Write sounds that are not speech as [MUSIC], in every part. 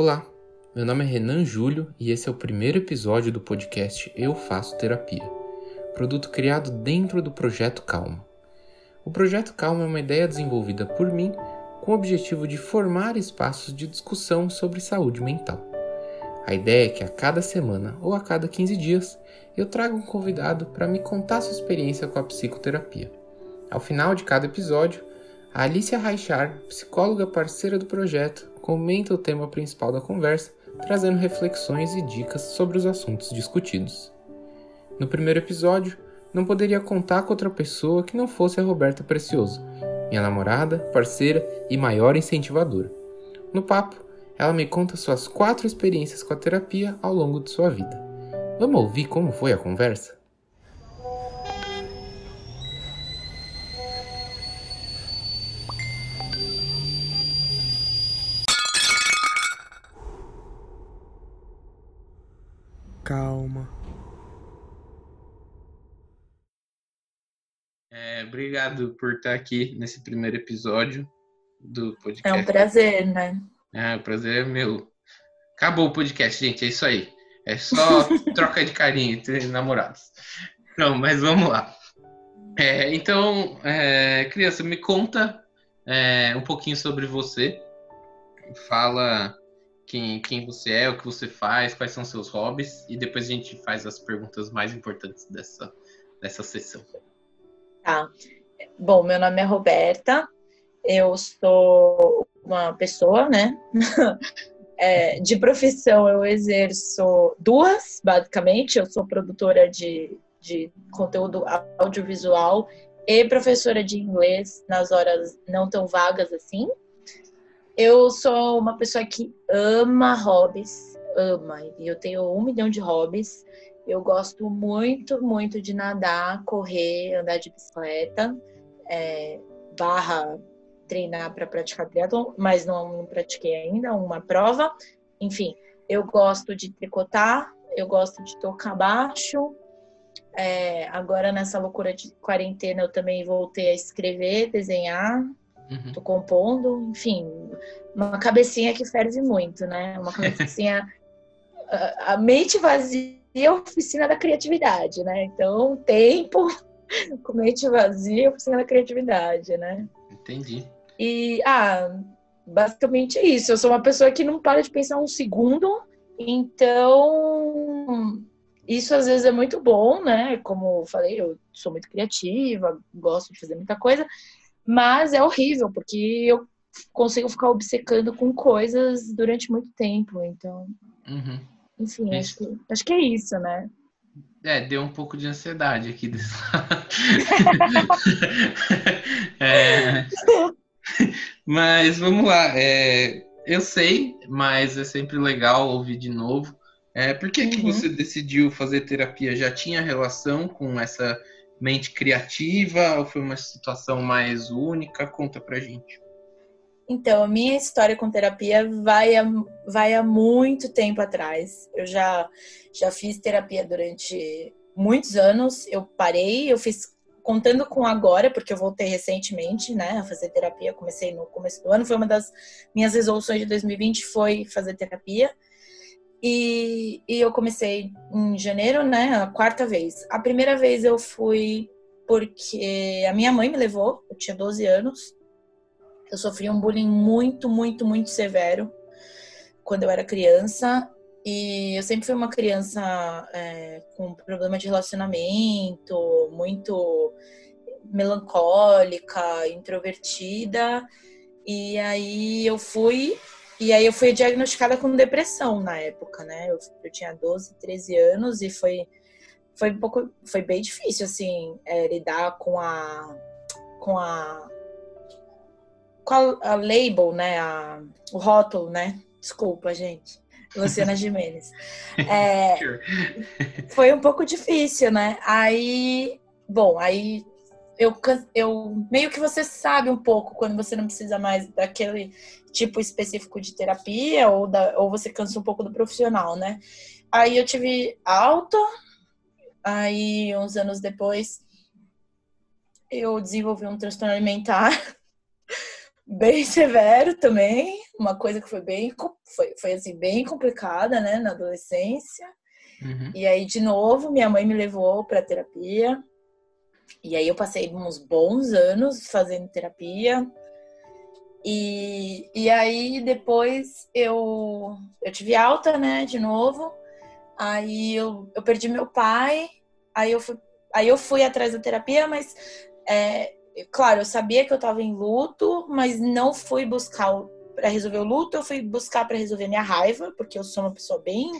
Olá, meu nome é Renan Júlio e esse é o primeiro episódio do podcast Eu Faço Terapia, produto criado dentro do projeto Calma. O projeto Calma é uma ideia desenvolvida por mim com o objetivo de formar espaços de discussão sobre saúde mental. A ideia é que a cada semana ou a cada 15 dias eu trago um convidado para me contar sua experiência com a psicoterapia. Ao final de cada episódio, a Alicia Raichar, psicóloga parceira do projeto, comenta o tema principal da conversa, trazendo reflexões e dicas sobre os assuntos discutidos. No primeiro episódio, não poderia contar com outra pessoa que não fosse a Roberta Precioso, minha namorada, parceira e maior incentivadora. No papo, ela me conta suas quatro experiências com a terapia ao longo de sua vida. Vamos ouvir como foi a conversa? Obrigado por estar aqui nesse primeiro episódio do podcast. É um prazer, né? É, o prazer é meu. Acabou o podcast, gente, é isso aí. É só [LAUGHS] troca de carinho entre namorados. Não, mas vamos lá. É, então, é, criança, me conta é, um pouquinho sobre você. Fala quem, quem você é, o que você faz, quais são seus hobbies, e depois a gente faz as perguntas mais importantes dessa, dessa sessão. Tá. Bom, meu nome é Roberta, eu sou uma pessoa, né? [LAUGHS] é, de profissão, eu exerço duas, basicamente. Eu sou produtora de, de conteúdo audiovisual e professora de inglês nas horas não tão vagas assim. Eu sou uma pessoa que ama hobbies, ama. E eu tenho um milhão de hobbies. Eu gosto muito, muito de nadar, correr, andar de bicicleta, é, barra treinar para praticar triatlon, mas não, não pratiquei ainda uma prova. Enfim, eu gosto de tricotar, eu gosto de tocar baixo. É, agora nessa loucura de quarentena eu também voltei a escrever, desenhar. Uhum. Tô compondo, enfim, uma cabecinha que ferve muito, né? Uma cabecinha. [LAUGHS] a mente vazia é a oficina da criatividade, né? Então, tempo [LAUGHS] com mente vazia, oficina da criatividade, né? Entendi. E, ah, basicamente é isso. Eu sou uma pessoa que não para de pensar um segundo, então isso às vezes é muito bom, né? Como eu falei, eu sou muito criativa, gosto de fazer muita coisa, mas é horrível, porque eu consigo ficar obcecando com coisas durante muito tempo. Então, uhum. Enfim, acho que, acho que é isso, né? É, deu um pouco de ansiedade aqui desse [LAUGHS] é, mas vamos lá. É, eu sei, mas é sempre legal ouvir de novo. É, por que, uhum. que você decidiu fazer terapia? Já tinha relação com essa mente criativa ou foi uma situação mais única? Conta pra gente. Então, a minha história com terapia vai a, vai há muito tempo atrás. Eu já, já fiz terapia durante muitos anos. Eu parei, eu fiz contando com agora, porque eu voltei recentemente, né, a fazer terapia. Comecei no começo do ano. Foi uma das minhas resoluções de 2020 foi fazer terapia. E, e eu comecei em janeiro, né? A quarta vez. A primeira vez eu fui porque a minha mãe me levou, eu tinha 12 anos. Eu sofri um bullying muito, muito, muito severo quando eu era criança. E eu sempre fui uma criança é, com problema de relacionamento, muito melancólica, introvertida. E aí eu fui e aí eu fui diagnosticada com depressão na época, né? Eu, eu tinha 12, 13 anos e foi, foi um pouco, foi bem difícil, assim, é, lidar com a, com a, com a, a label, né? A, o rótulo, né? Desculpa, gente. Luciana [LAUGHS] Jimenez. [LAUGHS] É, [LAUGHS] foi um pouco difícil, né? Aí, bom, aí eu, eu meio que você sabe um pouco quando você não precisa mais daquele tipo específico de terapia ou, da, ou você cansa um pouco do profissional, né? Aí eu tive alta, aí uns anos depois eu desenvolvi um transtorno alimentar bem severo também, uma coisa que foi bem foi, foi assim bem complicada, né, na adolescência. Uhum. E aí de novo minha mãe me levou para terapia. E aí eu passei uns bons anos fazendo terapia. E, e aí depois eu eu tive alta, né, de novo. Aí eu, eu perdi meu pai. Aí eu fui aí eu fui atrás da terapia, mas é, claro, eu sabia que eu estava em luto, mas não fui buscar para resolver o luto, eu fui buscar para resolver minha raiva, porque eu sou uma pessoa bem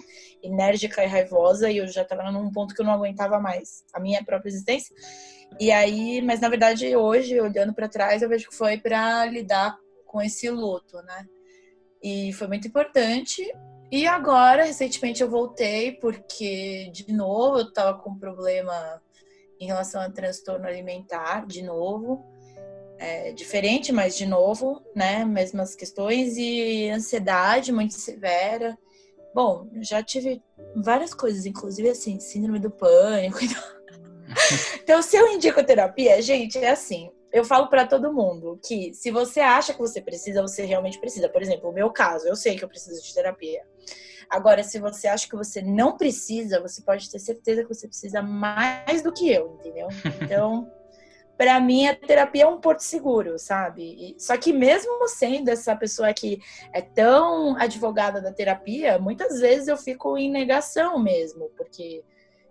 enérgica e raivosa e eu já estava num ponto que eu não aguentava mais a minha própria existência. E aí, mas na verdade hoje, olhando para trás, eu vejo que foi para lidar com esse luto, né? E foi muito importante. E agora, recentemente eu voltei porque de novo eu estava com um problema em relação a transtorno alimentar, de novo. É, diferente, mas de novo, né? Mesmas questões e ansiedade muito severa. Bom, já tive várias coisas, inclusive assim, síndrome do pânico. [LAUGHS] Então, se eu indico terapia, gente, é assim. Eu falo para todo mundo que se você acha que você precisa, você realmente precisa. Por exemplo, o meu caso, eu sei que eu preciso de terapia. Agora, se você acha que você não precisa, você pode ter certeza que você precisa mais do que eu, entendeu? [LAUGHS] Então, para mim, a terapia é um porto seguro, sabe? só que mesmo sendo essa pessoa que é tão advogada da terapia, muitas vezes eu fico em negação mesmo, porque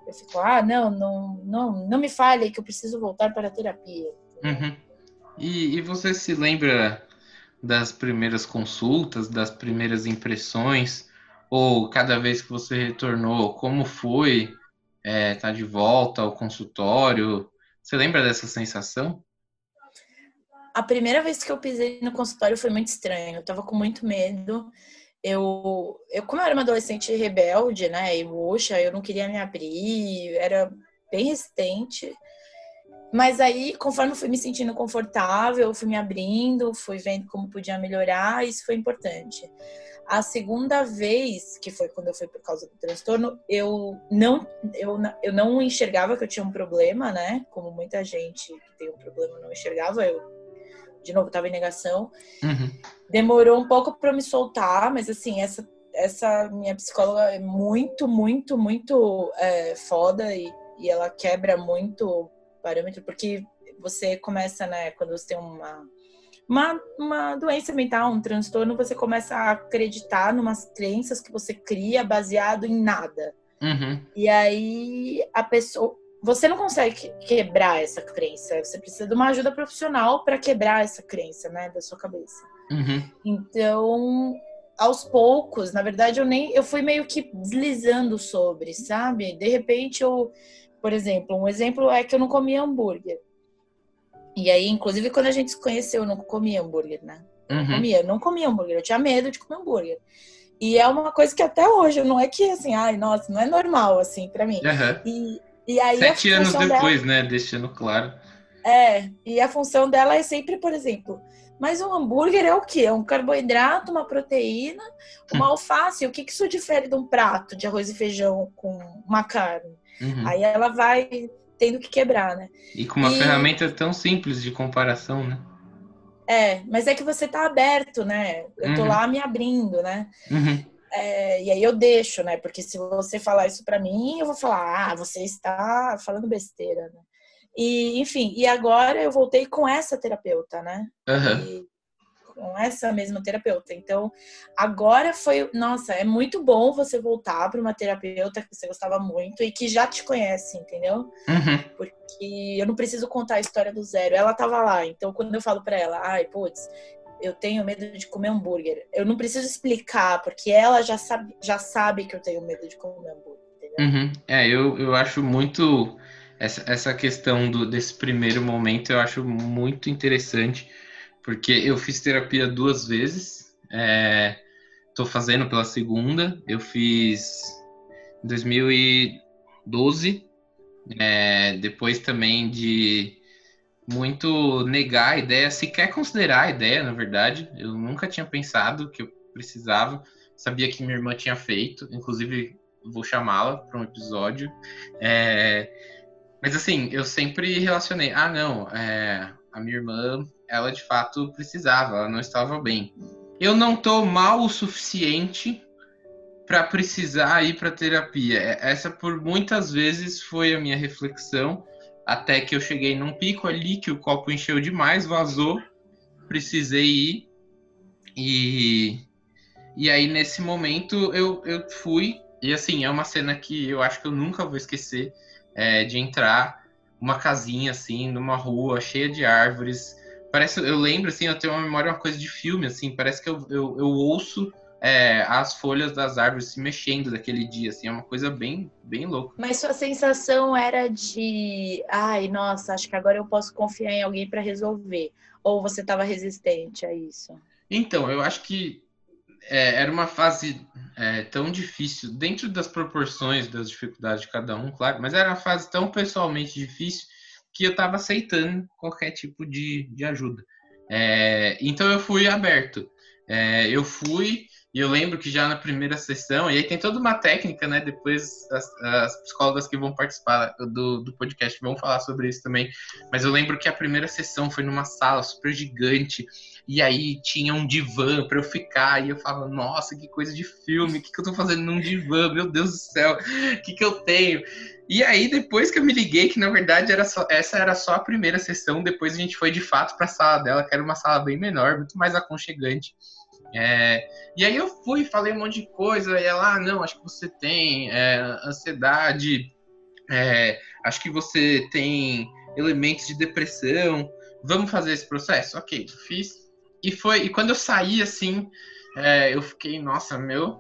eu fico, ah, não, não, não, não me fale que eu preciso voltar para a terapia. Uhum. E, e você se lembra das primeiras consultas, das primeiras impressões? Ou cada vez que você retornou, como foi é, tá de volta ao consultório? Você lembra dessa sensação? A primeira vez que eu pisei no consultório foi muito estranho. Eu tava com muito medo. Eu, eu como eu era uma adolescente rebelde, né, e roxa, eu não queria me abrir, era bem resistente. Mas aí, conforme eu fui me sentindo confortável, fui me abrindo, fui vendo como podia melhorar, isso foi importante. A segunda vez, que foi quando eu fui por causa do transtorno, eu não, eu, eu não enxergava que eu tinha um problema, né? Como muita gente que tem um problema não enxergava. Eu, de novo, estava em negação. Uhum. Demorou um pouco para me soltar, mas assim, essa, essa minha psicóloga é muito, muito, muito é, foda e, e ela quebra muito parâmetro, porque você começa, né, quando você tem uma uma, uma doença mental, um transtorno, você começa a acreditar numas crenças que você cria baseado em nada. Uhum. E aí a pessoa. Você não consegue quebrar essa crença. Você precisa de uma ajuda profissional para quebrar essa crença, né, da sua cabeça. Uhum. Então, aos poucos, na verdade, eu nem eu fui meio que deslizando sobre, sabe? De repente eu, por exemplo, um exemplo é que eu não comia hambúrguer. E aí, inclusive, quando a gente se conheceu, eu não comia hambúrguer, né? Uhum. Não comia, não comia hambúrguer, eu tinha medo de comer hambúrguer. E é uma coisa que até hoje, não é que assim, ai, nossa, não é normal, assim, para mim. Uhum. E, e aí. Sete anos depois, dela... né? Deixando claro. É, e a função dela é sempre, por exemplo, mas um hambúrguer é o quê? É um carboidrato, uma proteína, uma hum. alface. O que, que isso difere de um prato de arroz e feijão com uma carne? Uhum. Aí ela vai tendo que quebrar, né? E com uma e... ferramenta tão simples de comparação, né? É, mas é que você tá aberto, né? Eu tô uhum. lá me abrindo, né? Uhum. É, e aí eu deixo, né? Porque se você falar isso para mim, eu vou falar, ah, você está falando besteira, né? E, enfim, e agora eu voltei com essa terapeuta, né? Uhum. E, com essa mesma terapeuta. Então, agora foi, nossa, é muito bom você voltar para uma terapeuta que você gostava muito e que já te conhece, entendeu? Uhum. Porque eu não preciso contar a história do zero. Ela tava lá, então quando eu falo para ela, ai, putz, eu tenho medo de comer hambúrguer. Eu não preciso explicar, porque ela já sabe, já sabe que eu tenho medo de comer hambúrguer. Uhum. É, eu, eu acho muito essa, essa questão do, desse primeiro momento, eu acho muito interessante porque eu fiz terapia duas vezes. Estou é, fazendo pela segunda. Eu fiz em 2012. É, depois também de muito negar a ideia, sequer considerar a ideia, na verdade. Eu nunca tinha pensado que eu precisava. Sabia que minha irmã tinha feito, inclusive vou chamá-la para um episódio. É, mas assim, eu sempre relacionei, ah não, é, a minha irmã ela de fato precisava, ela não estava bem. Eu não tô mal o suficiente para precisar ir para terapia. É, essa por muitas vezes foi a minha reflexão, até que eu cheguei num pico ali que o copo encheu demais, vazou, precisei ir. E, e aí nesse momento eu, eu fui, e assim, é uma cena que eu acho que eu nunca vou esquecer é, de entrar uma casinha assim, numa rua cheia de árvores. Parece, eu lembro assim, eu tenho uma memória uma coisa de filme assim, parece que eu, eu, eu ouço é, as folhas das árvores se mexendo daquele dia, assim, é uma coisa bem, bem louca. Mas sua sensação era de, ai, nossa, acho que agora eu posso confiar em alguém para resolver, ou você estava resistente a isso? Então, eu acho que é, era uma fase é, tão difícil, dentro das proporções das dificuldades de cada um, claro, mas era uma fase tão pessoalmente difícil que eu estava aceitando qualquer tipo de, de ajuda. É, então eu fui aberto. É, eu fui e eu lembro que já na primeira sessão, e aí tem toda uma técnica, né? Depois as, as psicólogas que vão participar do, do podcast vão falar sobre isso também. Mas eu lembro que a primeira sessão foi numa sala super gigante, e aí tinha um divã para eu ficar, e eu falava, nossa, que coisa de filme, o que, que eu tô fazendo num divã? Meu Deus do céu, o que, que eu tenho? E aí, depois que eu me liguei, que na verdade era só, essa era só a primeira sessão, depois a gente foi de fato para a sala dela, que era uma sala bem menor, muito mais aconchegante. É, e aí eu fui, falei um monte de coisa, e ela, ah, não, acho que você tem é, ansiedade, é, acho que você tem elementos de depressão, vamos fazer esse processo? Ok, fiz. E foi, e quando eu saí assim, é, eu fiquei, nossa, meu.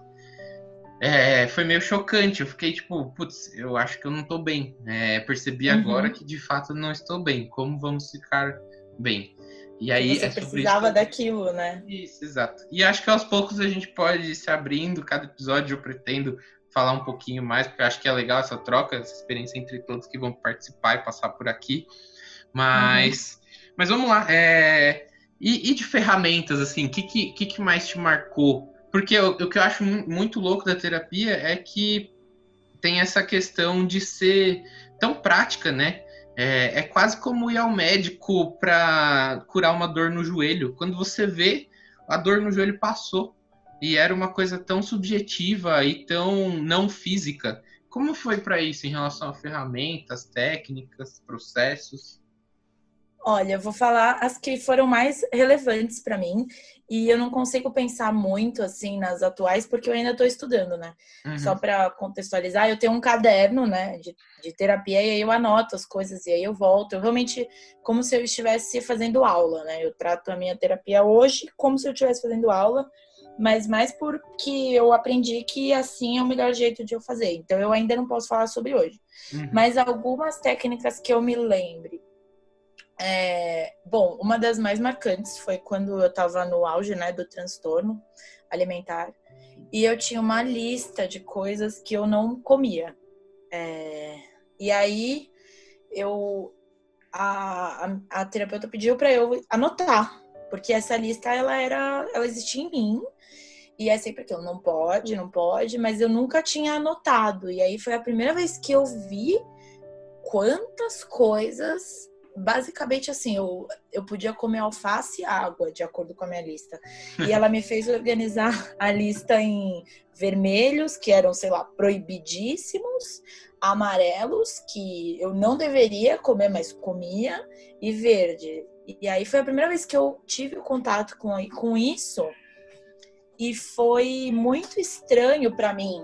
É, foi meio chocante. Eu fiquei tipo, putz, eu acho que eu não tô bem. É, percebi uhum. agora que de fato não estou bem. Como vamos ficar bem? E aí você é precisava daquilo, né? Isso, exato. E acho que aos poucos a gente pode ir se abrindo. Cada episódio eu pretendo falar um pouquinho mais, porque eu acho que é legal essa troca, essa experiência entre todos que vão participar e passar por aqui. Mas, uhum. mas vamos lá. É... E, e, de ferramentas, assim, o que, que, que mais te marcou? Porque o, o que eu acho muito louco da terapia é que tem essa questão de ser tão prática, né? É, é quase como ir ao médico para curar uma dor no joelho. Quando você vê, a dor no joelho passou. E era uma coisa tão subjetiva e tão não física. Como foi para isso em relação a ferramentas, técnicas, processos? Olha, eu vou falar as que foram mais relevantes para mim e eu não consigo pensar muito assim nas atuais porque eu ainda estou estudando, né? Uhum. Só para contextualizar, eu tenho um caderno, né, de, de, terapia e aí eu anoto as coisas e aí eu volto. Eu realmente como se eu estivesse fazendo aula, né? Eu trato a minha terapia hoje como se eu estivesse fazendo aula, mas mais porque eu aprendi que assim é o melhor jeito de eu fazer. Então eu ainda não posso falar sobre hoje. Uhum. Mas algumas técnicas que eu me lembre é, bom, uma das mais marcantes foi quando eu estava no auge né, do transtorno alimentar e eu tinha uma lista de coisas que eu não comia. É, e aí eu a, a, a terapeuta pediu para eu anotar, porque essa lista ela era ela existia em mim e é sempre aquilo, não pode, não pode, mas eu nunca tinha anotado. E aí foi a primeira vez que eu vi quantas coisas basicamente assim, eu, eu podia comer alface e água, de acordo com a minha lista. E ela me fez organizar [LAUGHS] a lista em vermelhos, que eram, sei lá, proibidíssimos, amarelos, que eu não deveria comer, mas comia, e verde. E aí foi a primeira vez que eu tive contato com, com isso, e foi muito estranho para mim,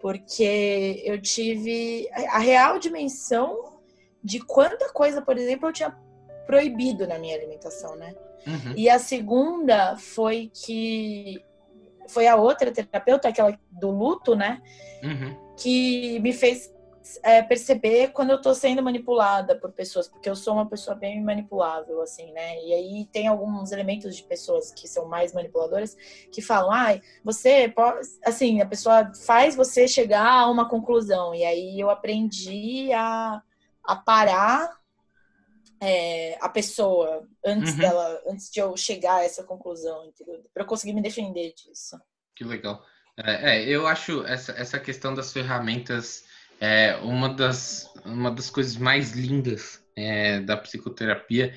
porque eu tive a real dimensão de quanta coisa, por exemplo, eu tinha proibido na minha alimentação, né? Uhum. E a segunda foi que foi a outra terapeuta, aquela do luto, né? Uhum. Que me fez é, perceber quando eu tô sendo manipulada por pessoas, porque eu sou uma pessoa bem manipulável, assim, né? E aí tem alguns elementos de pessoas que são mais manipuladoras que falam, ai, você pode. Assim, a pessoa faz você chegar a uma conclusão. E aí eu aprendi a a parar é, a pessoa antes uhum. dela, antes de eu chegar a essa conclusão? Para eu conseguir me defender disso. Que legal. É, é, eu acho essa, essa questão das ferramentas é uma das, uma das coisas mais lindas é, da psicoterapia.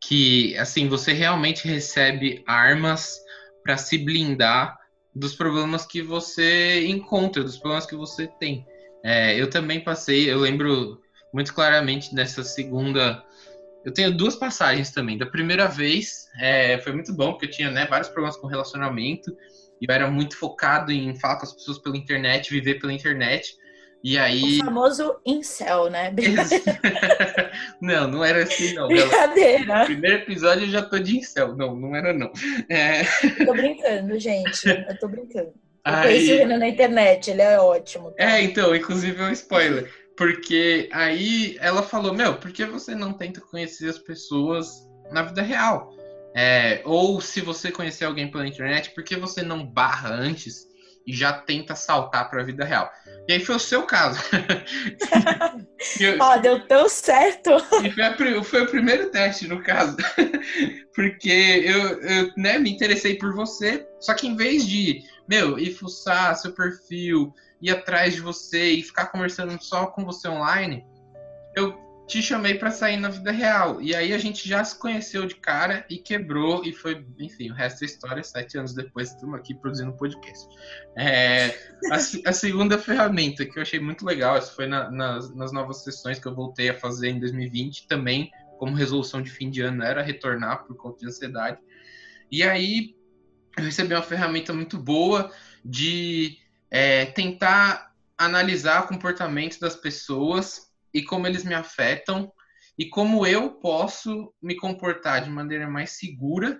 que assim você realmente recebe armas para se blindar dos problemas que você encontra, dos problemas que você tem. É, eu também passei, eu lembro muito claramente dessa segunda. Eu tenho duas passagens também. Da primeira vez é, foi muito bom, porque eu tinha né, vários problemas com relacionamento e eu era muito focado em falar com as pessoas pela internet, viver pela internet. E aí. O famoso incel, né? [LAUGHS] não, não era assim, não. Brincadeira. No primeiro episódio eu já tô de incel. Não, não era, não. É... Tô brincando, gente. Eu tô brincando. Eu aí... conheci o Renan na internet, ele é ótimo. Tá? É, então, inclusive é um spoiler. Porque aí ela falou: Meu, por que você não tenta conhecer as pessoas na vida real? É, ou se você conhecer alguém pela internet, por que você não barra antes e já tenta saltar para a vida real. E aí foi o seu caso. [LAUGHS] Ó, oh, deu tão certo. E foi, a, foi, o primeiro teste, no caso. [LAUGHS] Porque eu, eu né, me interessei por você, só que em vez de, meu, ir fuçar seu perfil, ir atrás de você e ficar conversando só com você online, eu te chamei para sair na vida real. E aí a gente já se conheceu de cara e quebrou, e foi, enfim, o resto da história, sete anos depois, estamos aqui produzindo podcast. É, a, a, segunda ferramenta que eu achei muito legal, essa foi na, nas, nas novas sessões que eu voltei a fazer em 2020, também como resolução de fim de ano, era retornar por conta de ansiedade. E aí eu recebi uma ferramenta muito boa de é, tentar analisar o comportamento das pessoas e como eles me afetam e como eu posso me comportar de maneira mais segura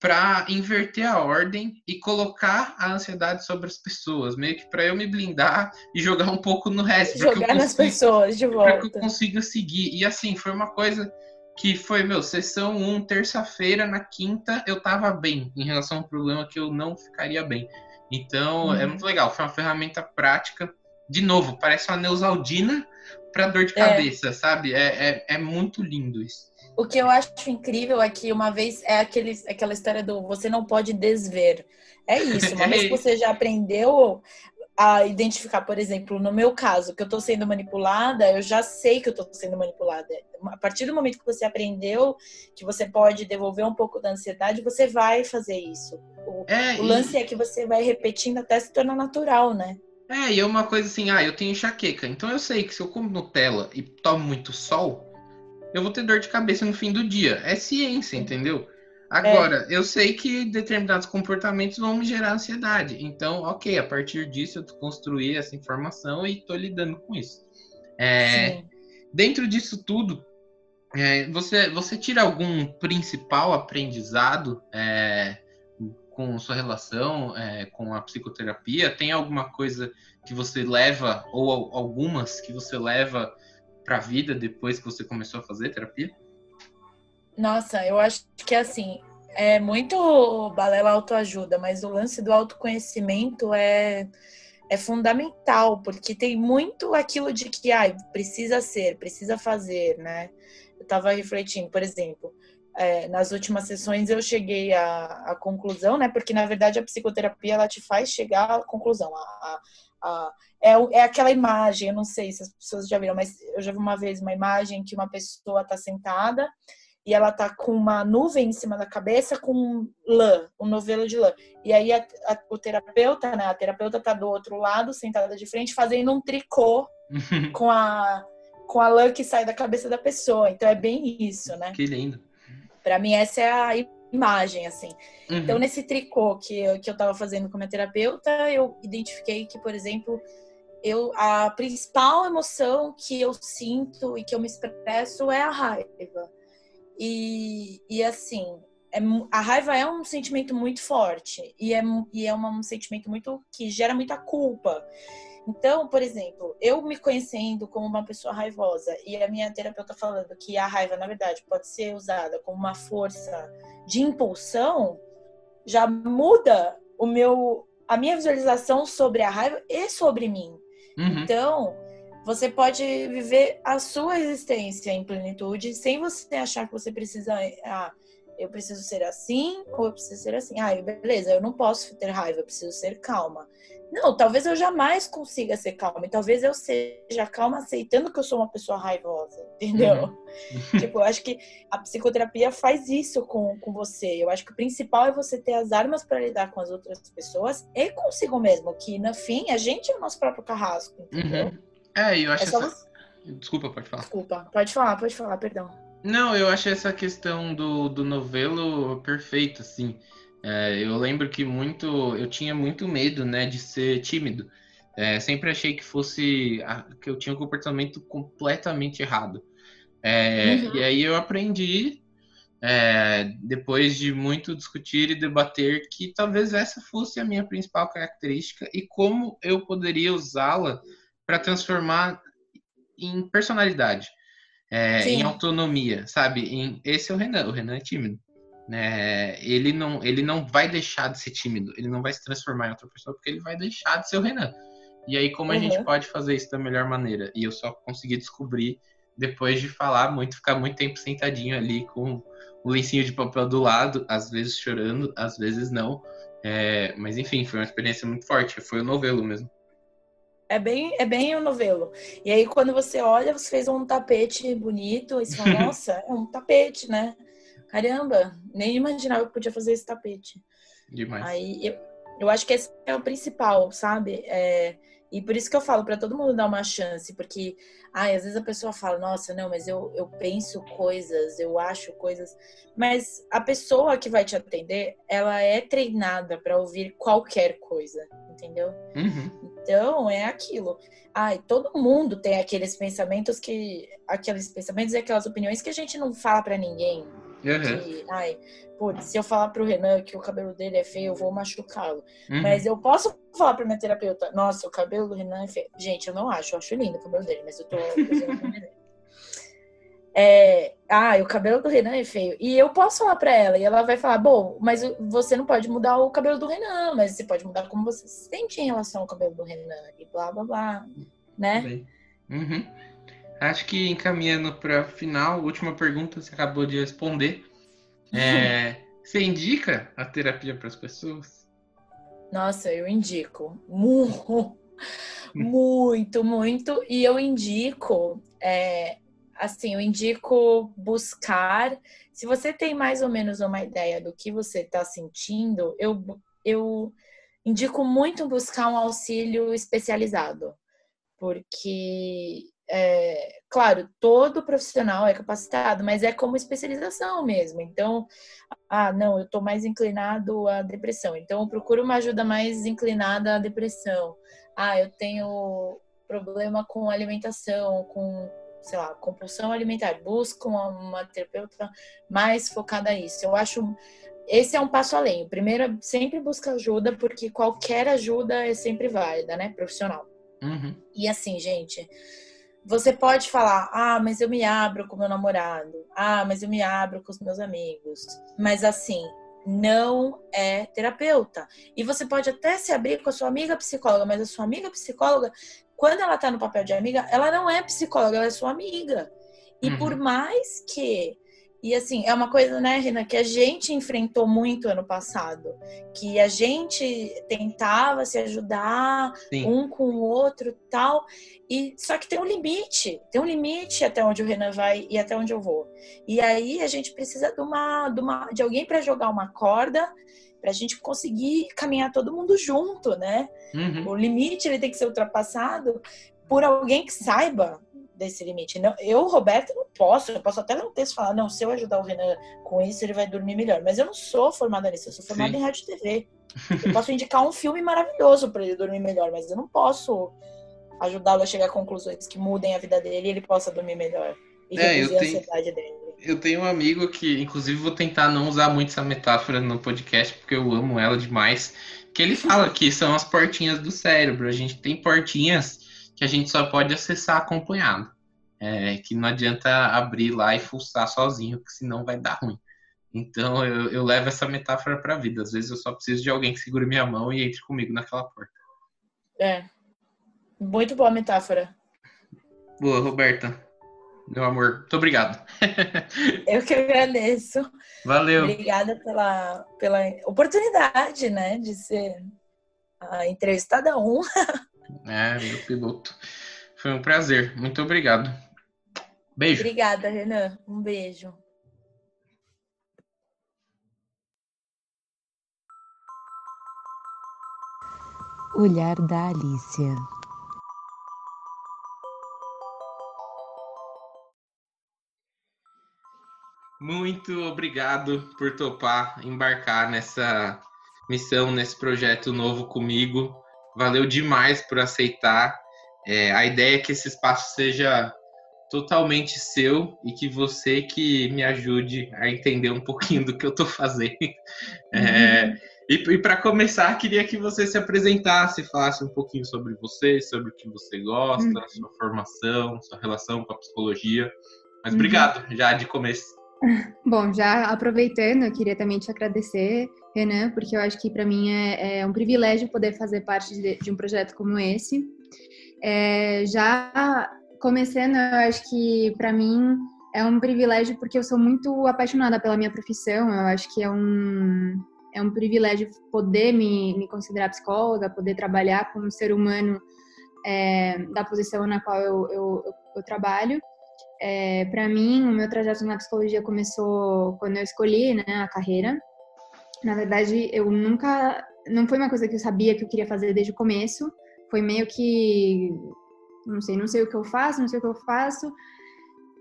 para inverter a ordem e colocar a ansiedade sobre as pessoas, meio que para eu me blindar e jogar um pouco no resto. Jogar consigo, nas pessoas de volta. Para que eu consiga seguir. E assim, foi uma coisa que foi, meu, sessão 1, terça-feira, na quinta, eu tava bem em relação a um problema que eu não ficaria bem. Então, é uhum. é muito legal. Foi uma ferramenta prática. De novo, parece uma Neusaldina, para dor de é. cabeça, é. sabe? É, é, é, muito lindo isso. O que eu acho incrível é que uma vez é aquele, aquela história do você não pode desver. É isso. [LAUGHS] Uma vez que você já aprendeu a identificar, por exemplo, no meu caso, que eu estou sendo manipulada, eu já sei que eu estou sendo manipulada. A partir do momento que você aprendeu que você pode devolver um pouco da ansiedade, você vai fazer isso. O, é, o lance e... é que você vai repetindo até se tornar natural, né? É, e é uma coisa assim, ah, eu tenho enxaqueca, então eu sei que se eu como Nutella e tomo muito sol, eu vou ter dor de cabeça no fim do dia. É ciência, entendeu? Agora, é. eu sei que determinados comportamentos vão me gerar ansiedade. Então, ok, a partir disso eu construí essa informação e estou lidando com isso. É, dentro disso tudo, é, você, você tira algum principal aprendizado é, com sua relação é, com a psicoterapia? Tem alguma coisa que você leva, ou algumas que você leva para a vida depois que você começou a fazer terapia? Nossa, eu acho que assim, é muito balela autoajuda, mas o lance do autoconhecimento é, é fundamental, porque tem muito aquilo de que ai, precisa ser, precisa fazer, né? Eu tava refletindo, por exemplo, é, nas últimas sessões eu cheguei à, à, conclusão, né? Porque na verdade a psicoterapia ela te faz chegar à conclusão. A, a, a, é, é aquela imagem, eu não sei se as pessoas já viram, mas eu já vi uma vez uma imagem que uma pessoa está sentada e ela tá com uma nuvem em cima da cabeça com lã, um novelo de lã. E aí a, a, o terapeuta, né? A terapeuta tá do outro lado, sentada de frente, fazendo um tricô [LAUGHS] com a com a lã que sai da cabeça da pessoa. Então é bem isso, né? Que lindo. Para mim, essa é a imagem, assim. Uhum. Então, nesse tricô que, eu, que eu tava fazendo com a minha terapeuta, eu identifiquei que, por exemplo, eu, a principal emoção que eu sinto e que eu me expresso é a raiva. E, e assim, é, a raiva é um sentimento muito forte e é, e é um sentimento muito que gera muita culpa. Então, por exemplo, eu me conhecendo como uma pessoa raivosa e a minha terapeuta falando que a raiva, na verdade, pode ser usada como uma força de impulsão, já muda o meu a minha visualização sobre a raiva e sobre mim. Uhum. Então, você pode viver a sua existência em plenitude sem você achar que você precisa ah, eu preciso ser assim ou eu preciso ser assim. Ah, beleza, eu não posso ter raiva, eu preciso ser calma. Não, talvez eu jamais consiga ser calma. E talvez eu seja calma aceitando que eu sou uma pessoa raivosa, [LAUGHS] entendeu? Uhum. [LAUGHS] tipo, eu acho que a psicoterapia faz isso com, com você. Eu acho que o principal é você ter as armas para lidar com as outras pessoas e consigo mesmo, que no fim a gente é o nosso próprio carrasco, entendeu? Uhum. É, eu acho é essa... Você... Desculpa, pode falar. Desculpa, pode falar, pode falar, perdão. Não, eu acho essa questão do, do novelo perfeita, assim. É, eu lembro que muito, eu tinha muito medo, né, de ser tímido. É, sempre achei que fosse, que eu tinha um comportamento completamente errado. É, uhum. E aí eu aprendi, é, depois de muito discutir e debater, que talvez essa fosse a minha principal característica e como eu poderia usá-la para transformar em personalidade, é, em autonomia, sabe? Em, esse é o Renan. O Renan é tímido. Né? Ele, não, ele não vai deixar de ser tímido, ele não vai se transformar em outra pessoa, porque ele vai deixar de ser o Renan. E aí, como a gente uhum. pode fazer isso da melhor maneira? E eu só consegui descobrir depois de falar muito, ficar muito tempo sentadinho ali com o lencinho de papel do lado, às vezes chorando, às vezes não. É, mas enfim, foi uma experiência muito forte. Foi o novelo mesmo. É bem, é bem o novelo. E aí, quando você olha, você fez um tapete bonito, e você fala, [LAUGHS] nossa, é um tapete, né? Caramba, nem imaginava que podia fazer esse tapete. Demais. Aí eu, eu acho que esse é o principal, sabe? É, e por isso que eu falo para todo mundo dar uma chance, porque ai, às vezes a pessoa fala, nossa, não, mas eu, eu penso coisas, eu acho coisas. Mas a pessoa que vai te atender, ela é treinada para ouvir qualquer coisa, entendeu? Uhum. Então é aquilo. Ai, todo mundo tem aqueles pensamentos que. Aqueles pensamentos e aquelas opiniões que a gente não fala para ninguém. Uhum. Que, ai, putz, se eu falar pro Renan que o cabelo dele é feio, eu vou machucá-lo. Uhum. Mas eu posso falar pra minha terapeuta, nossa, o cabelo do Renan é feio. Gente, eu não acho, eu acho lindo o cabelo dele, mas eu tô [LAUGHS] é, ah, o cabelo do Renan é feio. E eu posso falar pra ela, e ela vai falar, bom, mas você não pode mudar o cabelo do Renan, mas você pode mudar como você se sente em relação ao cabelo do Renan, e blá blá blá, né? Uhum. Acho que encaminhando para final, última pergunta, você acabou de responder. [LAUGHS] É, você indica a terapia para as pessoas? Nossa, eu indico. Muito, [LAUGHS] muito, muito. E eu indico, é, assim, eu indico buscar. Se você tem mais ou menos uma ideia do que você está sentindo, eu, eu indico muito buscar um auxílio especializado. Porque é, claro, todo profissional é capacitado, mas é como especialização mesmo. Então, ah, não, eu estou mais inclinado à depressão, então eu procuro uma ajuda mais inclinada à depressão. Ah, eu tenho problema com alimentação, com, sei lá, compulsão alimentar. Busco uma, uma terapeuta mais focada nisso. Eu acho esse é um passo além. Primeiro, sempre busca ajuda, porque qualquer ajuda é sempre válida, né? Profissional. Uhum. E assim, gente, você pode falar, ah, mas eu me abro com meu namorado, ah, mas eu me abro com os meus amigos. Mas assim, não é terapeuta. E você pode até se abrir com a sua amiga psicóloga, mas a sua amiga psicóloga, quando ela tá no papel de amiga, ela não é psicóloga, ela é sua amiga. E uhum. por mais que e assim, é uma coisa, né, Rina, que a gente enfrentou muito ano passado, que a gente tentava se ajudar Sim. um com o outro, tal, e só que tem um limite, tem um limite até onde o Renan vai e até onde eu vou. E aí a gente precisa de uma de, uma, de alguém para jogar uma corda para a gente conseguir caminhar todo mundo junto, né? Uhum. O limite ele tem que ser ultrapassado por alguém que saiba desse limite. Não, eu, Roberto, não posso. Eu posso até ler um texto falar, não, se eu ajudar o Renan com isso, ele vai dormir melhor. Mas eu não sou formada nisso, eu sou formada Sim. em rádio e TV. Eu posso indicar um filme maravilhoso para ele dormir melhor, mas eu não posso ajudá-lo a chegar a conclusões que mudem a vida dele e ele possa dormir melhor. E é, ansiedade dele. Eu tenho um amigo que, inclusive, vou tentar não usar muito essa metáfora no podcast, porque eu amo ela demais. Que ele fala que são as portinhas do cérebro. A gente tem portinhas que a gente só pode acessar acompanhado. É, que não adianta abrir lá e fuçar sozinho, que senão vai dar ruim. Então eu, eu levo essa metáfora para a vida. Às vezes eu só preciso de alguém que segure minha mão e entre comigo naquela porta. É. Muito boa metáfora. Boa, Roberta. meu amor. Muito obrigado. [LAUGHS] Eu que agradeço. Valeu. Obrigada pela, pela oportunidade, né, de ser a entrevistada um. [LAUGHS] É, meu piloto. Foi um prazer. Muito obrigado. Beijo. Obrigada, Renan. Um beijo. Olhar da Alicia. Muito obrigado por topar embarcar nessa missão, nesse projeto novo comigo. Valeu demais por aceitar. É, a ideia é que esse espaço seja totalmente seu e que você que me ajude a entender um pouquinho do que eu estou fazendo. É, uhum. E, e para começar, queria que você se apresentasse, falasse um pouquinho sobre você, sobre o que você gosta, uhum. sua formação, sua relação com a psicologia. Mas uhum. obrigado já de começo. [LAUGHS] Bom, já aproveitando, eu queria também te agradecer, Renan, porque eu acho que para mim é, é, um privilégio poder fazer parte de, de um projeto como esse. É, já começando, eu acho que para mim é um privilégio porque eu sou muito apaixonada pela minha profissão. Eu acho que é um, é um privilégio poder me, me considerar psicóloga, poder trabalhar com um ser humano é, da posição na qual eu, eu, eu trabalho. É, para mim, o meu trajeto na psicologia começou quando eu escolhi né, a carreira. Na verdade, eu nunca. Não foi uma coisa que eu sabia que eu queria fazer desde o começo. Foi meio que. Não sei, não sei o que eu faço, não sei o que eu faço.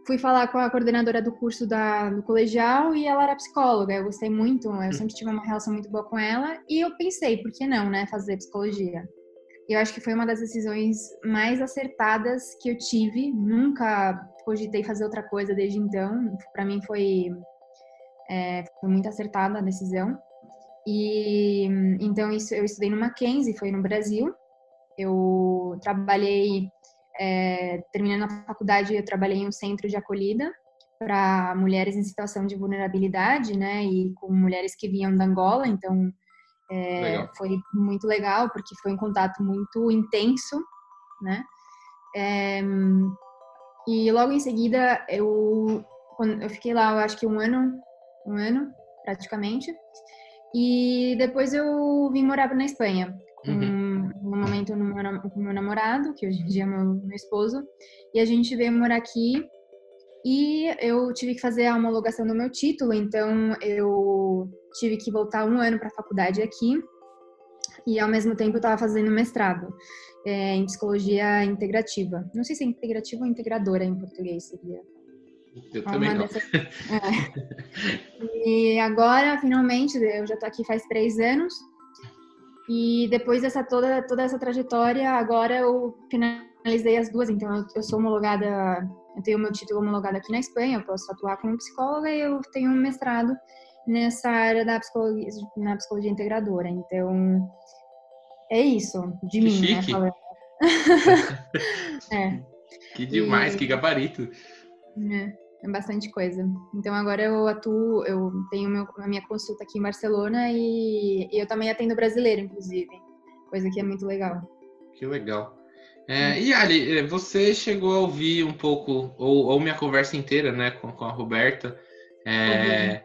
Fui falar com a coordenadora do curso da, do colegial e ela era psicóloga. Eu gostei muito, eu sempre tive uma relação muito boa com ela. E eu pensei, por que não, né, fazer psicologia? Eu acho que foi uma das decisões mais acertadas que eu tive. Nunca cogitei fazer outra coisa desde então. Para mim foi, é, foi muito acertada a decisão. E então isso eu estudei no Mackenzie, foi no Brasil. Eu trabalhei, é, terminando a faculdade, eu trabalhei em um centro de acolhida para mulheres em situação de vulnerabilidade, né, e com mulheres que vinham da Angola. Então é, foi muito legal porque foi um contato muito intenso, né? É, e logo em seguida eu eu fiquei lá, eu acho que um ano, um ano praticamente. E depois eu vim morar na Espanha. Uhum. Um, um momento no com meu namorado, que hoje em dia é meu, meu esposo, e a gente veio morar aqui e eu tive que fazer a homologação do meu título, então eu tive que voltar um ano para a faculdade aqui e ao mesmo tempo eu estava fazendo mestrado é, em psicologia integrativa. Não sei se é integrativa ou integradora em português seria. Eu também não. Dessas... É. E agora, finalmente, eu já estou aqui faz três anos e depois dessa toda toda essa trajetória, agora eu finalizei as duas. Então eu, eu sou homologada eu tenho meu título homologado aqui na Espanha, eu posso atuar como psicóloga e eu tenho um mestrado nessa área da psicologia, na psicologia integradora. Então, é isso de que mim, chique. né? [LAUGHS] [LAUGHS] é. Que demais, e... que gabarito. É bastante coisa. Então agora eu atuo, eu tenho meu, a minha consulta aqui em Barcelona e, e eu também atendo brasileiro, inclusive. Coisa que é muito legal. Que legal. É, e Ali, é, você chegou a ouvir um pouco, ou, ou minha conversa inteira, né, com, com a Roberta. É,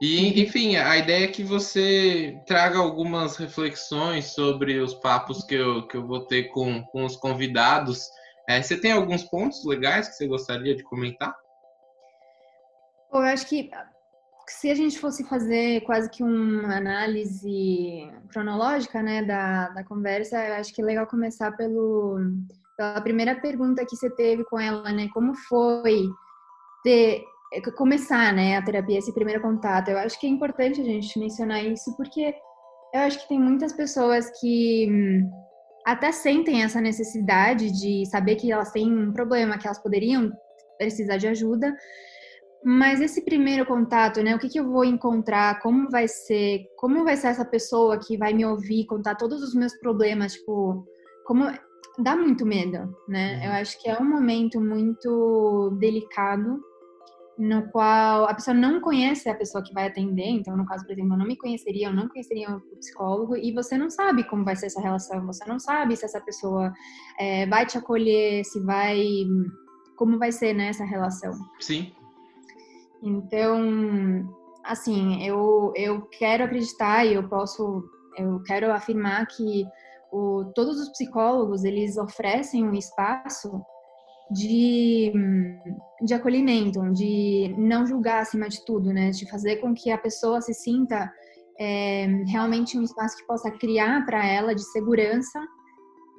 e, enfim, a ideia é que você traga algumas reflexões sobre os papos que eu, que eu vou ter com, com os convidados. É, você tem alguns pontos legais que você gostaria de comentar? Eu acho que se a gente fosse fazer quase que uma análise cronológica né, da, da conversa, eu acho que é legal começar pelo, pela primeira pergunta que você teve com ela, né? Como foi ter, começar né, a terapia, esse primeiro contato? Eu acho que é importante a gente mencionar isso, porque eu acho que tem muitas pessoas que hum, até sentem essa necessidade de saber que elas têm um problema, que elas poderiam precisar de ajuda, mas esse primeiro contato, né? O que, que eu vou encontrar? Como vai ser? Como vai ser essa pessoa que vai me ouvir, contar todos os meus problemas? Tipo, como dá muito medo, né? Uhum. Eu acho que é um momento muito delicado no qual a pessoa não conhece a pessoa que vai atender. Então, no caso, por exemplo, eu não me conheceria, eu não conheceria o psicólogo e você não sabe como vai ser essa relação. Você não sabe se essa pessoa é, vai te acolher, se vai como vai ser né, essa relação. Sim. Então, assim, eu, eu quero acreditar e eu posso, eu quero afirmar que o, todos os psicólogos, eles oferecem um espaço de, de acolhimento, de não julgar acima de tudo, né? De fazer com que a pessoa se sinta é, realmente um espaço que possa criar para ela de segurança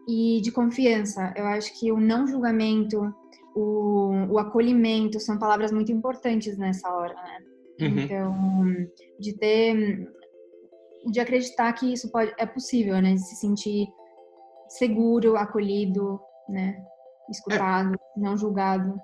e de confiança. Eu acho que o não julgamento, o, o acolhimento são palavras muito importantes nessa hora, né? Uhum. Então, de ter, de acreditar que isso pode, é possível, né? De se sentir seguro, acolhido, né? Escutado, é. não julgado.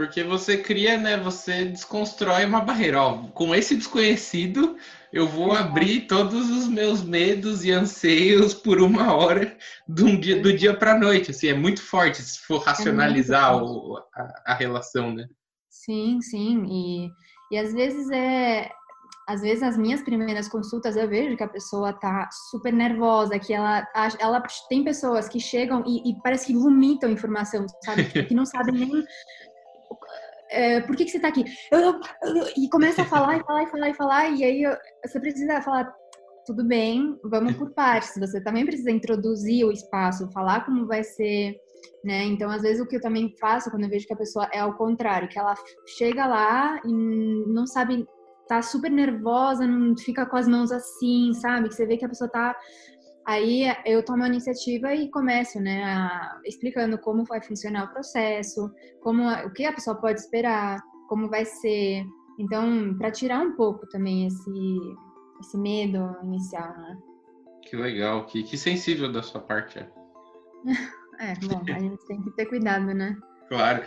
Porque você cria, né? Você desconstrói uma barreira. Ó, com esse desconhecido, eu vou abrir todos os meus medos e anseios por uma hora do dia, do dia para noite. Assim, é muito forte se for é racionalizar é o, a, a, relação, né? Sim, sim. E, e às vezes é. Às vezes as minhas primeiras consultas eu vejo que a pessoa tá super nervosa, que ela, ela tem pessoas que chegam e, e parece que vomitam informação, sabe? Que não sabem nem é, por que, que você está aqui? e começa a falar e falar e falar e falar, e aí você precisa falar, tudo bem, vamos por partes. Você também precisa introduzir o espaço, falar como vai ser, né? Então, às vezes, o que eu também faço quando eu vejo que a pessoa é ao contrário, que ela chega lá e não sabe, tá super nervosa, não fica com as mãos assim, sabe? Que você vê que a pessoa tá Aí eu tomo a iniciativa e começo, né, a, explicando como vai funcionar o processo, como o que a pessoa pode esperar, como vai ser. Então, para tirar um pouco também esse esse medo inicial, né? Que legal, que, que sensível da sua parte. É, [LAUGHS] é bom, a gente tem que ter cuidado, né? Claro.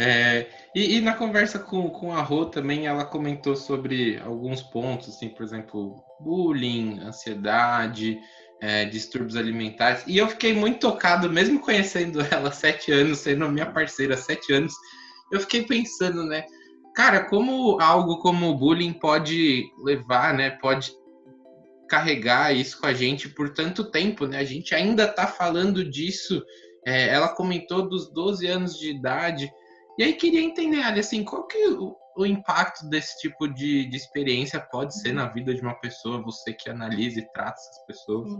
É, e, e, na conversa com, com a Rô também, ela comentou sobre alguns pontos, assim, por exemplo, bullying, ansiedade, é, distúrbios alimentares. E eu fiquei muito tocado, mesmo conhecendo [LAUGHS] ela sete anos, sendo minha parceira sete anos, eu fiquei pensando, né? Cara, como algo como o bullying pode levar, né? Pode carregar isso com a gente por tanto tempo, né? A gente ainda tá falando disso. É, ela comentou dos 12 anos de idade. E aí queria entender, Ali, assim, qual que é o, impacto desse tipo de, de experiência pode ser na vida de uma pessoa, você que analisa e trata essas pessoas?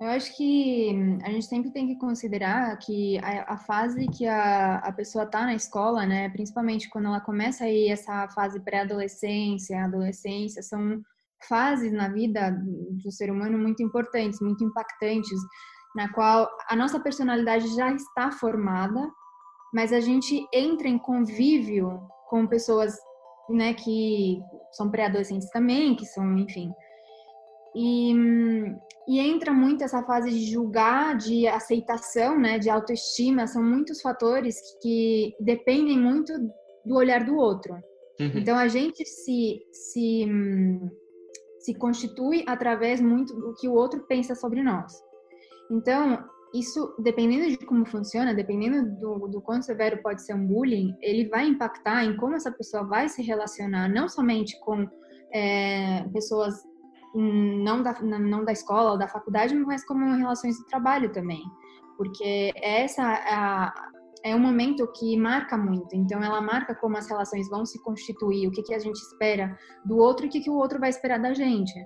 Eu acho que a gente sempre tem que considerar que a, a fase que a, a pessoa está na escola, né, principalmente quando ela começa aí essa fase pré-adolescência, adolescência, são fases na vida do ser humano muito importantes, muito impactantes, na qual a nossa personalidade já está formada, mas a gente entra em convívio com pessoas, né, que são pré-adolescentes também, que são, enfim. E, e entra muito essa fase de julgar, de aceitação, né, de autoestima, são muitos fatores que dependem muito do olhar do outro. Uhum. Então a gente se, se, se constitui através muito do que o outro pensa sobre nós. Então, isso, dependendo de como funciona, dependendo do, do quanto severo pode ser um bullying, ele vai impactar em como essa pessoa vai se relacionar, não somente com é, pessoas não da, não da escola ou da faculdade, mas como relações de trabalho também. Porque essa é, é um momento que marca muito. Então, ela marca como as relações vão se constituir, o que, que a gente espera do outro e o que, que o outro vai esperar da gente.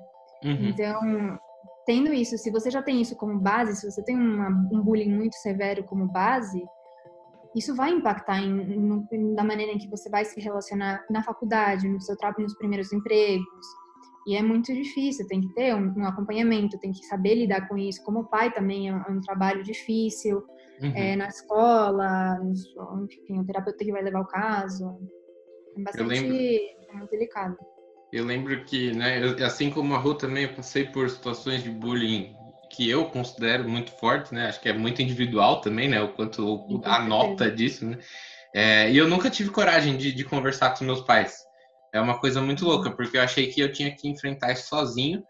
Uhum. Então, tendo isso, se você já tem isso como base, se você tem uma, um bullying muito severo como base, isso vai impactar em, na maneira em que você vai se relacionar na faculdade, no seu trabalho, nos primeiros empregos. E é muito difícil, tem que ter um, um, acompanhamento, tem que saber lidar com isso. Como pai também é um, é um trabalho difícil, uhum. é, na escola, enfim, o terapeuta que vai levar o caso. É bastante é muito delicado. Eu lembro que, né, eu, assim como a Ru também, eu passei por situações de bullying que eu considero muito forte, né? Acho que é muito individual também, né? O quanto a nota disso, né? É, e eu nunca tive coragem de, de, conversar com meus pais. É uma coisa muito uhum. louca, porque eu achei que eu tinha que enfrentar isso sozinho.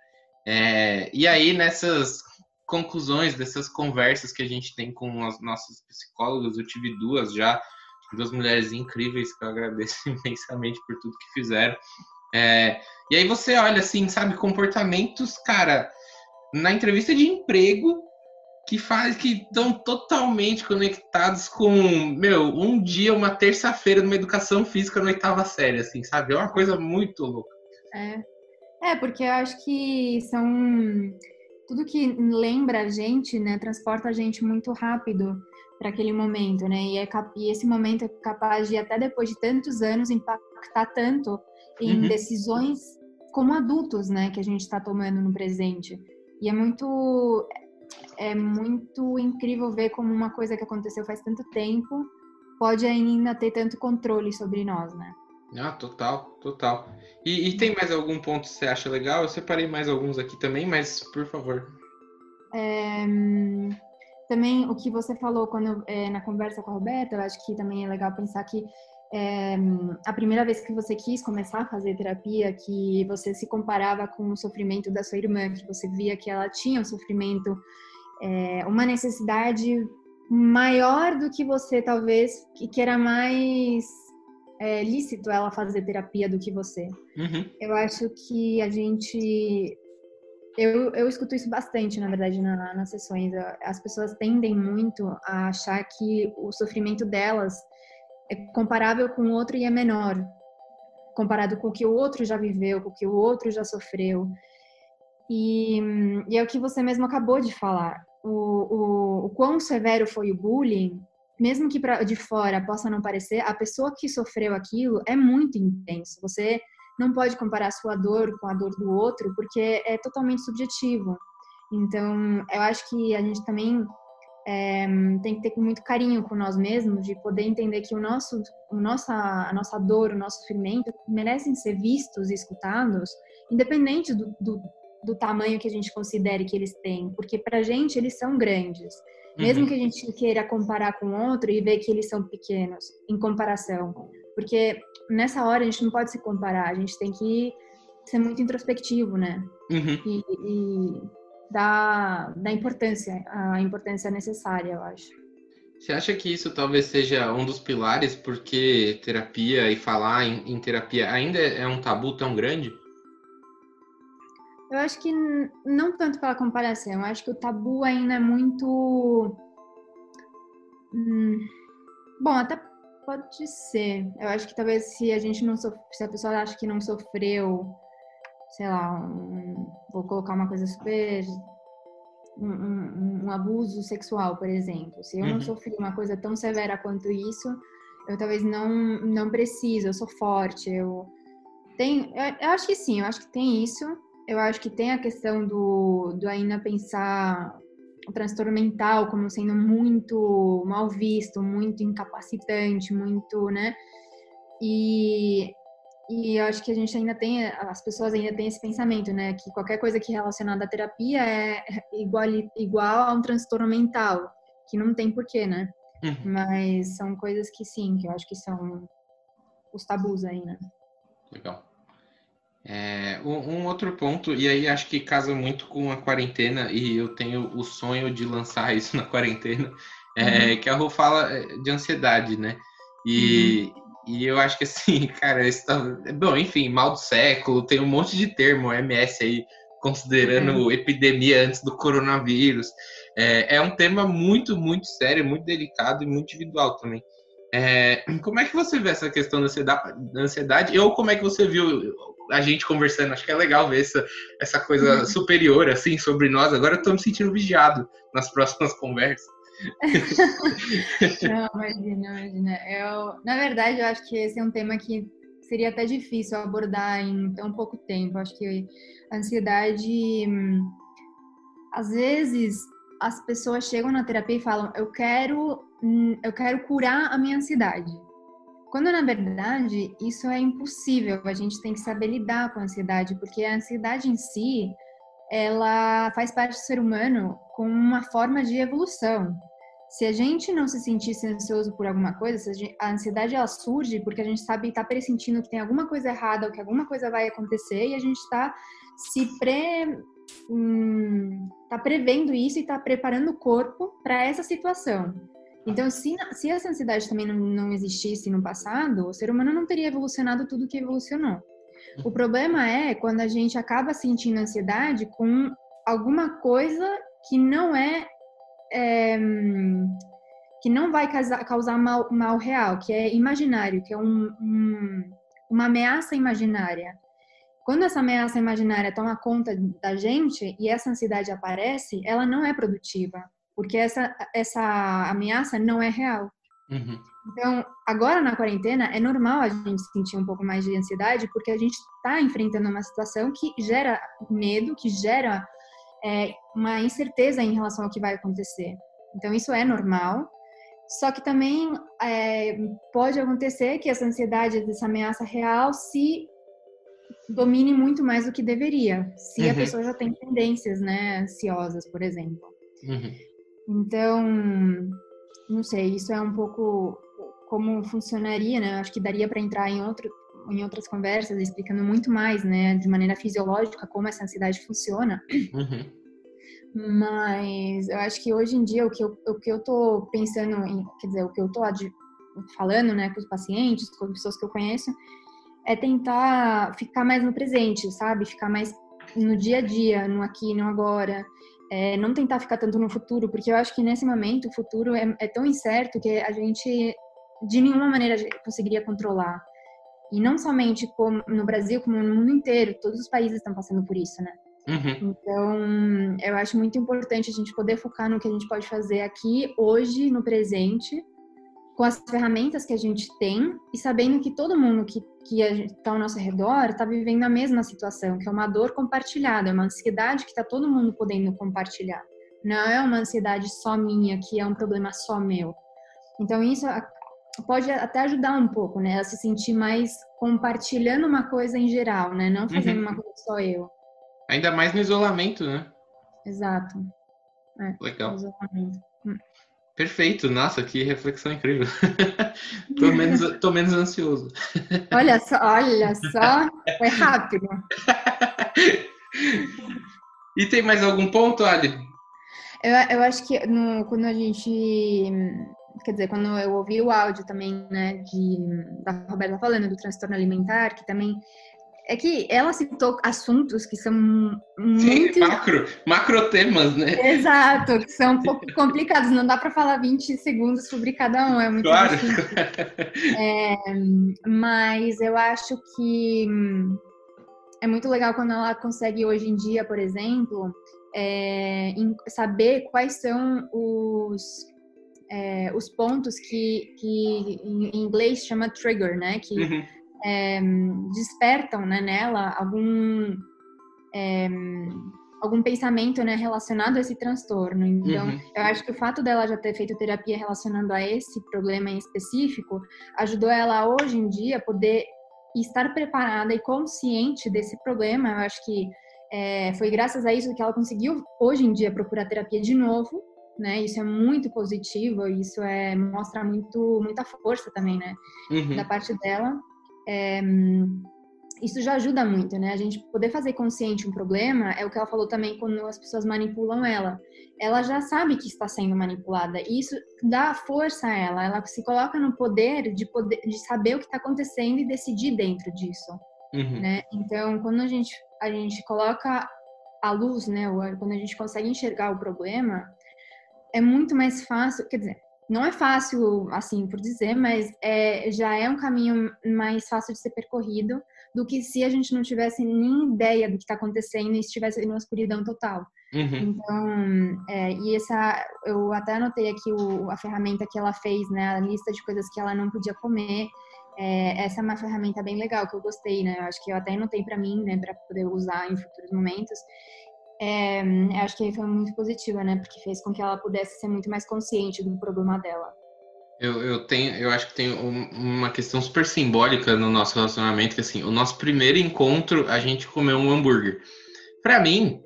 É, e aí, nessas conclusões, dessas conversas que a gente tem com as nossas psicólogas, eu tive duas já, duas mulheres incríveis que eu agradeço [LAUGHS] imensamente por tudo que fizeram. É, e aí você olha assim, sabe, comportamentos, cara, na entrevista de emprego, que faz que estão totalmente conectados com, meu, um dia, uma terça-feira numa educação física na oitava série, assim, sabe? É uma coisa muito louca. É. É, porque eu acho que são tudo que lembra a gente, né, transporta a gente muito rápido para aquele momento, né? E, é, e, esse momento é capaz de até depois de tantos anos impactar tanto em uhum. decisões como adultos, né, que a gente está tomando no presente. E é muito é muito incrível ver como uma coisa que aconteceu faz tanto tempo pode ainda ter tanto controle sobre nós, né? Ah, total, total. E, e tem mais algum ponto que você acha legal? Eu separei mais alguns aqui também, mas por favor. É, também o que você falou quando é, na conversa com a Roberta, eu acho que também é legal pensar que é, a primeira vez que você quis começar a fazer terapia, que você se comparava com o sofrimento da sua irmã, que você via que ela tinha um sofrimento, é, uma necessidade maior do que você, talvez, que era mais é, lícito ela fazer terapia do que você. Uhum. Eu acho que a gente. Eu, eu escuto isso bastante, na verdade, na, nas sessões. As pessoas tendem muito a achar que o sofrimento delas é comparável com o outro e é menor, comparado com o que o outro já viveu, com o que o outro já sofreu. E, e é o que você mesmo acabou de falar. O, o, o quão severo foi o bullying, mesmo que pra, de fora possa não parecer, a pessoa que sofreu aquilo é muito intenso. Você não pode comparar sua dor com a dor do outro, porque é totalmente subjetivo. Então, eu acho que a gente também é, tem que ter muito carinho com nós mesmos, de poder entender que o nosso, o nossa, a nossa dor, o nosso sofrimento merecem ser vistos e escutados, independente do, do, do tamanho que a gente considere que eles têm, porque para a gente eles são grandes. Mesmo uhum. que a gente queira comparar com outro e ver que eles são pequenos em comparação. Porque nessa hora a gente não pode se comparar, a gente tem que ser muito introspectivo, né? Uhum. E, e da, da importância, a importância necessária, eu acho. Você acha que isso talvez seja um dos pilares porque terapia e falar em, em terapia ainda é um tabu tão grande? Eu acho que não tanto pela comparação, eu acho que o tabu ainda é muito. Hum... Bom, até pode ser. Eu acho que talvez se a gente não sof... se a pessoa acha que não sofreu sei lá, um, vou colocar uma coisa super. Um, um, um, abuso sexual, por exemplo. Se eu uhum. não sofri uma coisa tão severa quanto isso, eu talvez não, não preciso, eu sou forte, eu. Tem, eu, eu acho que sim, eu acho que tem isso. Eu acho que tem a questão do, do ainda pensar o transtorno mental como sendo muito mal visto, muito incapacitante, muito, né? E e eu acho que a gente ainda tem, as pessoas ainda têm esse pensamento, né? Que qualquer coisa que é relacionada à terapia é igual, igual a um transtorno mental, que não tem porquê, né? Uhum. Mas são coisas que sim, que eu acho que são os tabus aí, né? Legal. É, um, um, outro ponto, e aí acho que casa muito com a quarentena, e eu tenho o sonho de lançar isso na quarentena, é, uhum. que a Rô fala é, de ansiedade, né? E, uhum. E eu acho que assim, [LAUGHS] cara, isso tá... bom, enfim, mal do século, tem um monte de termo MS aí considerando uhum. epidemia antes do coronavírus. É, é, um tema muito, muito sério, muito delicado e muito individual também. É, [CLEARS THROAT] como é que você vê essa questão da ansiedade, da ansiedade? Ou como é que você viu a gente conversando? Acho que é legal ver essa, essa coisa uhum. superior, assim, sobre nós. Agora eu tô me sentindo vigiado nas próximas conversas. [LAUGHS] não, imagina, imagina. Eu, na verdade, eu acho que esse é um tema que seria até difícil abordar em tão pouco tempo. Eu acho que a ansiedade, às vezes, as pessoas chegam na terapia e falam: "Eu quero, eu quero curar a minha ansiedade". Quando na verdade isso é impossível. A gente tem que saber lidar com a ansiedade, porque a ansiedade em si, ela faz parte do ser humano com uma forma de evolução. Se a gente não se sentisse ansioso por alguma coisa, a, ansiedade ela surge porque a gente sabe está pressentindo que tem alguma coisa errada ou que alguma coisa vai acontecer e a gente está se pre hum, tá prevendo isso e está preparando o corpo para essa situação. Então, se, se essa ansiedade também não, não existisse no passado, o ser humano não teria evolucionado tudo que evolucionou. O problema é quando a gente acaba sentindo ansiedade com alguma coisa que não é é, que não vai causar, mal, mal, real, que é imaginário, que é um, um, uma ameaça imaginária. Quando essa ameaça imaginária toma conta da gente e essa ansiedade aparece, ela não é produtiva, porque essa, essa ameaça não é real. Uhum. Então, agora na quarentena, é normal a gente sentir um pouco mais de ansiedade, porque a gente está enfrentando uma situação que gera medo, que gera é, uma incerteza em relação ao que vai acontecer. Então, isso é normal. Só que também é, pode acontecer que essa ansiedade, essa ameaça real, se domine muito mais do que deveria, se uhum. a pessoa já tem tendências, né, ansiosas, por exemplo. Uhum. Então, não sei, isso é um pouco como funcionaria, né? Acho que daria para entrar em outro em outras conversas explicando muito mais, né, de maneira fisiológica como essa ansiedade funciona. Uhum. Mas eu acho que hoje em dia o que eu, o que eu tô pensando em, quer dizer, o que eu tô falando, né, com os pacientes, com as pessoas que eu conheço, é tentar ficar mais no presente, sabe? Ficar mais no dia a dia, no aqui, no agora. É, não tentar ficar tanto no futuro, porque eu acho que nesse momento o futuro é, é tão incerto que a gente de nenhuma maneira conseguiria controlar. E não somente como no Brasil, como no mundo inteiro, todos os países estão passando por isso, né? Uhum. Então, eu acho muito importante a gente poder focar no que a gente pode fazer aqui, hoje, no presente, com as ferramentas que a gente tem e sabendo que todo mundo que está ao nosso redor está vivendo a mesma situação, que é uma dor compartilhada, é uma ansiedade que está todo mundo podendo compartilhar. Não é uma ansiedade só minha, que é um problema só meu. Então isso pode até ajudar um pouco, né, a se sentir mais compartilhando uma coisa em geral, né, não fazendo uhum. uma coisa só eu. Ainda mais no isolamento, né? Exato. É, Legal. Hum. Perfeito, nossa, que reflexão incrível. [LAUGHS] tô, menos, tô menos ansioso. [LAUGHS] Olha só, olha só, foi rápido. e tem mais algum ponto, Ali? Eu, eu acho que no, quando a gente. Quer dizer, quando eu ouvi o áudio também, né, de, da Roberta falando do transtorno alimentar, que também é que ela citou assuntos que são muito. Sim, [LAUGHS] macro, macro temas, né? Exato, que são um pouco complicados. Não dá para falar 20 segundos sobre cada um, é muito Claro. [LAUGHS] É, mas eu acho que é muito legal quando ela consegue, hoje em dia, por exemplo, é, saber quais são os. É, os pontos que, que em inglês chama trigger, né? Que uhum é, despertam né, nela algum é, algum pensamento né, relacionado a esse transtorno. Então, uhum. eu acho que o fato dela já ter feito terapia relacionando a esse problema em específico ajudou ela hoje em dia a poder estar preparada e consciente desse problema. Eu acho que é, foi graças a isso que ela conseguiu hoje em dia procurar terapia de novo. Né, isso é muito positivo, isso é mostra muito muita força também, né, uhum. da parte dela é, isso já ajuda muito, né? A gente poder fazer consciente um problema é o que ela falou também quando as pessoas manipulam ela. Ela já sabe que está sendo manipulada e isso dá força a ela. Ela se coloca no poder de poder de saber o que está acontecendo e decidir dentro disso, uhum. né? Então, quando a gente a gente coloca a luz, né? Quando a gente consegue enxergar o problema, é muito mais fácil. Quer dizer, não é fácil, assim por dizer, mas é, já é um caminho mais fácil de ser percorrido do que se a gente não tivesse nem ideia do que está acontecendo e estivesse em uma escuridão total. Uhum. Então, é, e essa, eu até anotei aqui o, a ferramenta que ela fez, né, a lista de coisas que ela não podia comer. É, essa é uma ferramenta bem legal que eu gostei, né? Eu acho que eu até anotei para mim, né, para poder usar em futuros momentos é, acho que foi muito positiva, né? Porque fez com que ela pudesse ser muito mais consciente do problema dela. Eu, eu tenho, eu acho que tem uma questão super simbólica no nosso relacionamento, que assim, o nosso primeiro encontro, a gente comeu um hambúrguer. Para mim,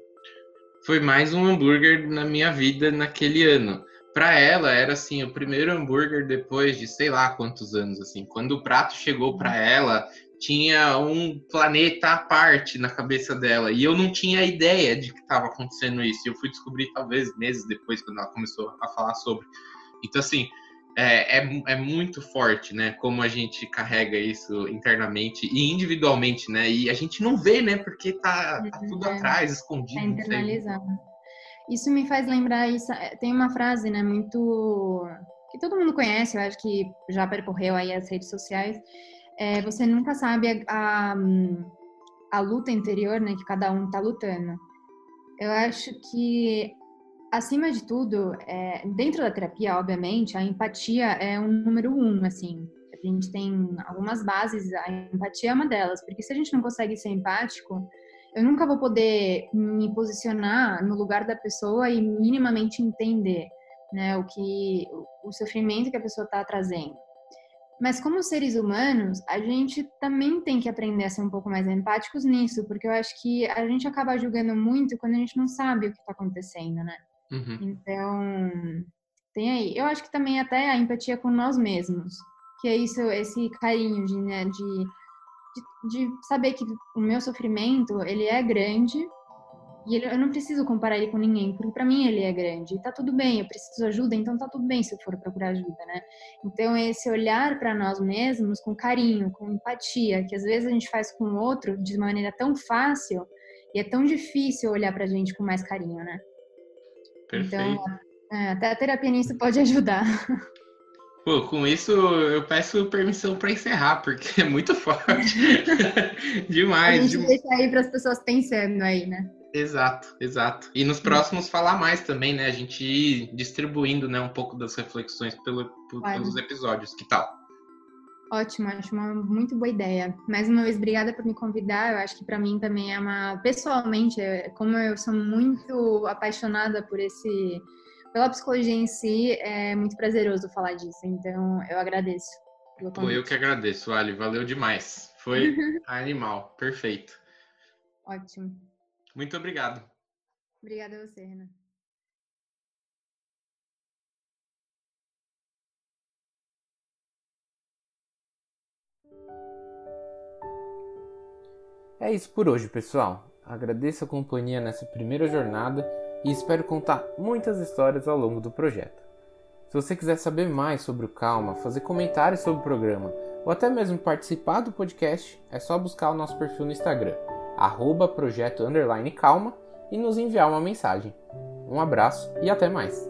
foi mais um hambúrguer na minha vida naquele ano. Para ela era assim, o primeiro hambúrguer depois de sei lá quantos anos assim. Quando o prato chegou para ela, tinha um planeta à parte na cabeça dela. E eu não tinha ideia de que estava acontecendo isso. Eu fui descobrir talvez meses depois, quando ela começou a falar sobre. Então, assim, é, é, é, muito forte, né? Como a gente carrega isso internamente e individualmente, né? E a gente não vê, né? Porque tá, tá tudo é. atrás, escondido. Tá internalizado. Isso me faz lembrar isso. É, tem uma frase, né, muito que todo mundo conhece, eu acho que já percorreu aí as redes sociais. É, você nunca sabe a, a, a luta interior, né, que cada um está lutando. Eu acho que acima de tudo, é, dentro da terapia, obviamente, a empatia é um número um, assim. A gente tem algumas bases, a empatia é uma delas, porque se a gente não consegue ser empático, eu nunca vou poder me posicionar no lugar da pessoa e minimamente entender, né, o que o sofrimento que a pessoa está trazendo. Mas como seres humanos, a gente também tem que aprender a ser um pouco mais empáticos nisso, porque eu acho que a gente acaba julgando muito quando a gente não sabe o que está acontecendo, né? Uhum. Então, tem aí. Eu acho que também até a empatia com nós mesmos, que é isso, esse carinho de, né, de, de, de saber que o meu sofrimento, ele é grande e ele, eu não preciso comparar ele com ninguém, porque para mim ele é grande. E tá tudo bem, eu preciso ajuda, então tá tudo bem se eu for procurar ajuda, né? Então, esse olhar para nós mesmos com carinho, com empatia, que às vezes a gente faz com o outro de maneira tão fácil, e é tão difícil olhar pra gente com mais carinho, né? Perfeito. Então, é, até a terapia nisso pode ajudar. [LAUGHS] Pô, com isso eu peço permissão para encerrar, porque é muito forte. [LAUGHS] demais. A gente demais. deixa aí para as pessoas pensando aí, né? Exato, exato. E nos próximos falar mais também, né? A gente ir distribuindo né, um pouco das reflexões pelo, pelos episódios. Que tal? Ótimo, acho uma muito boa ideia. Mais uma vez, obrigada por me convidar. Eu acho que para mim também é uma. Pessoalmente, é, como eu sou muito apaixonada por esse. pela psicologia em si, é muito prazeroso falar disso. Então, eu agradeço. Pô, eu que agradeço, Ali. Valeu demais. Foi [LAUGHS] animal. Perfeito. Ótimo. Muito obrigado. Obrigada a você, Renan. É isso por hoje, pessoal. Agradeço a companhia nessa primeira jornada e espero contar muitas histórias ao longo do projeto. Se você quiser saber mais sobre o Calma, fazer comentários sobre o programa ou até mesmo participar do podcast, é só buscar o nosso perfil no Instagram, arroba projeto calma, e nos enviar uma mensagem. Um abraço e até mais!